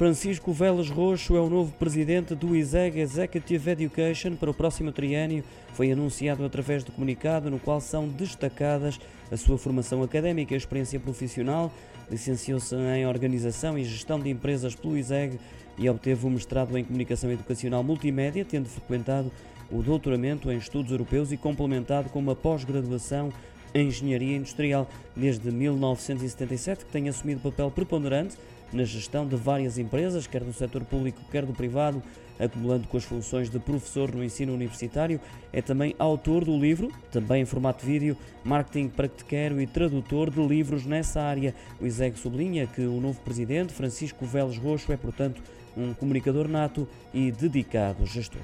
Francisco Velas Roxo é o novo presidente do ISEG Executive Education para o próximo triênio. Foi anunciado através de comunicado no qual são destacadas a sua formação académica e experiência profissional. Licenciou-se em Organização e Gestão de Empresas pelo ISEG e obteve o mestrado em Comunicação Educacional Multimédia, tendo frequentado o doutoramento em Estudos Europeus e complementado com uma pós-graduação em Engenharia Industrial. Desde 1977 que tem assumido papel preponderante na gestão de várias empresas, quer do setor público, quer do privado, acumulando com as funções de professor no ensino universitário. É também autor do livro, também em formato vídeo, Marketing Pratiquero e tradutor de livros nessa área. O ISEG sublinha que o novo presidente, Francisco Veles Roxo, é, portanto, um comunicador nato e dedicado gestor.